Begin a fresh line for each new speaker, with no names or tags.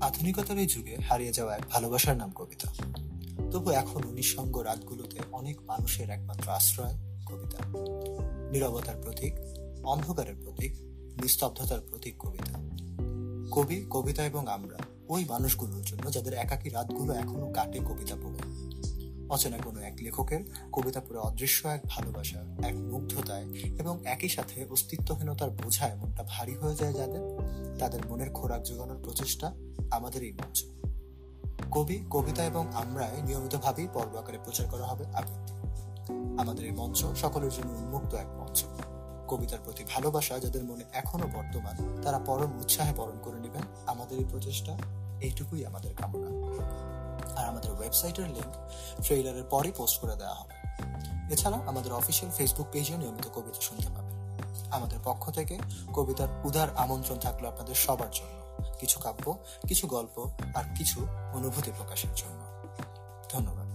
আধুনিকতার এই যুগে হারিয়ে যাওয়া এক ভালোবাসার নাম কবিতা। তবু এখনও নিঃসঙ্গ রাতগুলোতে অনেক মানুষের একমাত্র আশ্রয় কবিতা। নিরবতার প্রতীক, অন্ধকারের প্রতীক, নিস্তব্ধতার প্রতীক কবিতা। কবি, কবিতা এবং আমরা ওই মানুষগুলোর জন্য যাদের একাকী রাতগুলো এখনও কাটে কবিতা পড়ে। অচেনা কোনো এক লেখকের কবিতা পড়ে অদৃশ্য এক ভালোবাসা, এক মুগ্ধতায় এবং একই সাথে অস্তিত্বহীনতার বোঝা এমনটা ভারী হয়ে যায় যাদের? তাদের মনের খোরাক যোগানোর প্রচেষ্টা আমাদের এই মঞ্চ। কবি, কবিতা এবং আমরাই নিয়মিতভাবেই পর্ব আকারে প্রচার করা হবে আবৃত্তি। আমাদের এই মঞ্চ সকলের জন্য উন্মুক্ত এক মঞ্চ। কবিতার প্রতি ভালোবাসা যাদের মনে এখনও বর্তমান, তারা পরম উৎসাহে বরণ করে নেবেন আমাদের এই প্রচেষ্টা। এইটুকুই আমাদের কামনা। আর আমাদের ওয়েবসাইটের লিংক ট্রেইলারের পরই পোস্ট করে দেওয়া হবে। এছাড়া আমাদের অফিসিয়াল ফেসবুক পেজে নিয়মিত কবিতা শুনতে পাবেন। আমাদের পক্ষ থেকে কবিতার উদার আমন্ত্রণ থাকল আপনাদের সবার জন্য। কিছু কাব্য, কিছু গল্প আর কিছু অনুভূতি প্রকাশের জন্য। ধন্যবাদ।